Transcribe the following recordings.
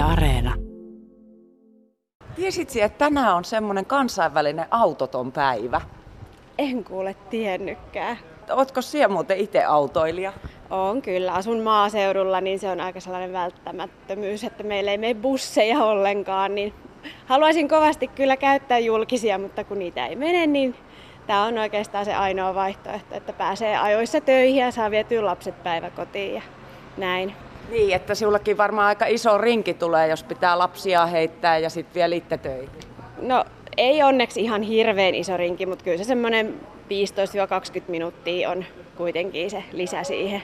Yle Areena. Tiesitkö, että tänään on semmoinen kansainvälinen autoton päivä? En kuule tiennytkään. Ootko siellä muuten itse autoilija? On kyllä, asun maaseudulla, niin se on aika sellainen välttämättömyys, että meillä ei mene busseja ollenkaan, niin haluaisin kovasti kyllä käyttää julkisia, mutta kun niitä ei mene, niin tämä on oikeastaan se ainoa vaihtoehto, että pääsee ajoissa töihin ja saa vietyä lapset päiväkotiin ja näin. Niin, että sinullakin varmaan aika iso rinki tulee, jos pitää lapsia heittää ja sitten vielä itse töihin. No ei onneksi ihan hirveän iso rinki, mutta kyllä se semmoinen 15-20 minuuttia on kuitenkin se lisä siihen.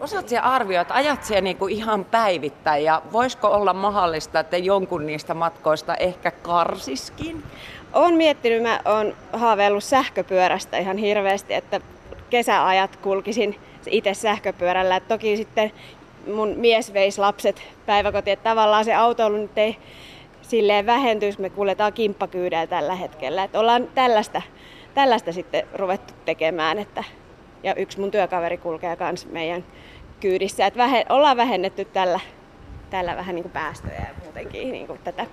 Osaat siellä arvioida, että ajat siellä niinku ihan päivittäin ja voisiko olla mahdollista, että jonkun niistä matkoista ehkä karsiskin? Olen miettinyt, mä oon haaveillut sähköpyörästä ihan hirveästi, että kesäajat kulkisin itse sähköpyörällä. Et toki sitten mun mies veisi lapset päiväkotiin, että tavallaan se autoilu nyt ei silleen vähentyisi, me kuljetaan kimppakyydellä tällä hetkellä. Et ollaan tällaista, tällaista sitten ruvettu tekemään, että, ja yksi mun työkaveri kulkee myös meidän kyydissä. Et vähe, ollaan vähennetty tällä, tällä vähän niin kuin päästöjä ja muutenkin niin kuin tätä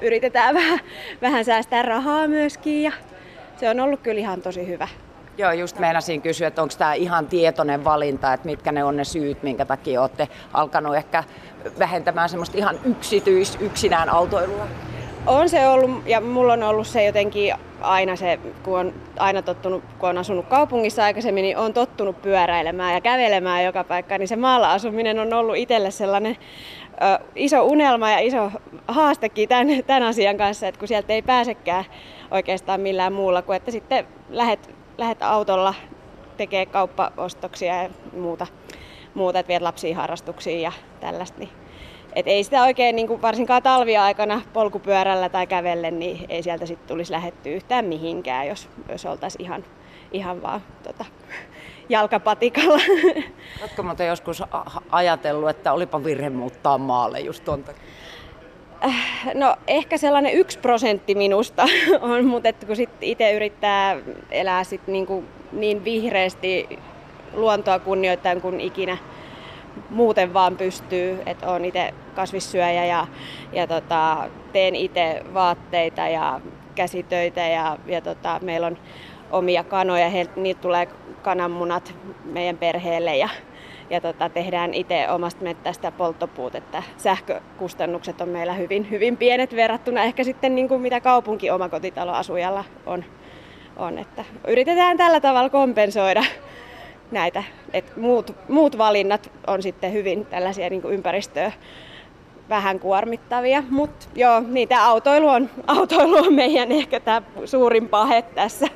yritetään vähän, vähän säästää rahaa myöskin ja se on ollut kyllä ihan tosi hyvä. Joo, just meinasin kysyä, että onko tämä ihan tietoinen valinta, että mitkä ne on ne syyt, minkä takia olette alkanut ehkä vähentämään semmoista ihan yksityis, yksinään autoilua? On se ollut, ja mulla on ollut se jotenkin aina se, kun on aina tottunut, kun on asunut kaupungissa aikaisemmin, niin on tottunut pyöräilemään ja kävelemään joka paikka, niin se maalla asuminen on ollut itselle sellainen ö, iso unelma ja iso haastekin tämän, tämän asian kanssa, että kun sieltä ei pääsekään oikeastaan millään muulla kuin, että sitten lähet, lähet autolla tekee kauppaostoksia ja muuta, muuta että viet lapsia harrastuksiin ja tällaista, niin et ei sitä oikein, niin kuin varsinkaan talviaikana polkupyörällä tai kävellen, niin ei sieltä sitten tulisi lähettyä yhtään mihinkään, jos, jos oltaisiin ihan, ihan vaan tota, jalkapatikalla. Oletko muuten joskus ajatellut, että olipa virhe muuttaa maalle just tuon No ehkä sellainen yksi prosentti minusta on, mutta että kun sitten itse yrittää elää sit niin, kuin niin vihreästi luontoa kunnioittain kuin ikinä muuten vaan pystyy, että on itse kasvissyöjä ja, ja tota, teen itse vaatteita ja käsitöitä ja, ja tota, meillä on omia kanoja, niitä tulee kananmunat meidän perheelle ja, ja tota, tehdään itse omasta mettästä polttopuut, että sähkökustannukset on meillä hyvin, hyvin pienet verrattuna ehkä sitten niin kuin mitä kaupunki omakotitaloasujalla on. on että yritetään tällä tavalla kompensoida näitä. Et muut, muut valinnat on sitten hyvin tällaisia niin ympäristöä vähän kuormittavia, mutta joo, niitä autoilu on, autoilu on meidän ehkä tämä suurin pahe tässä,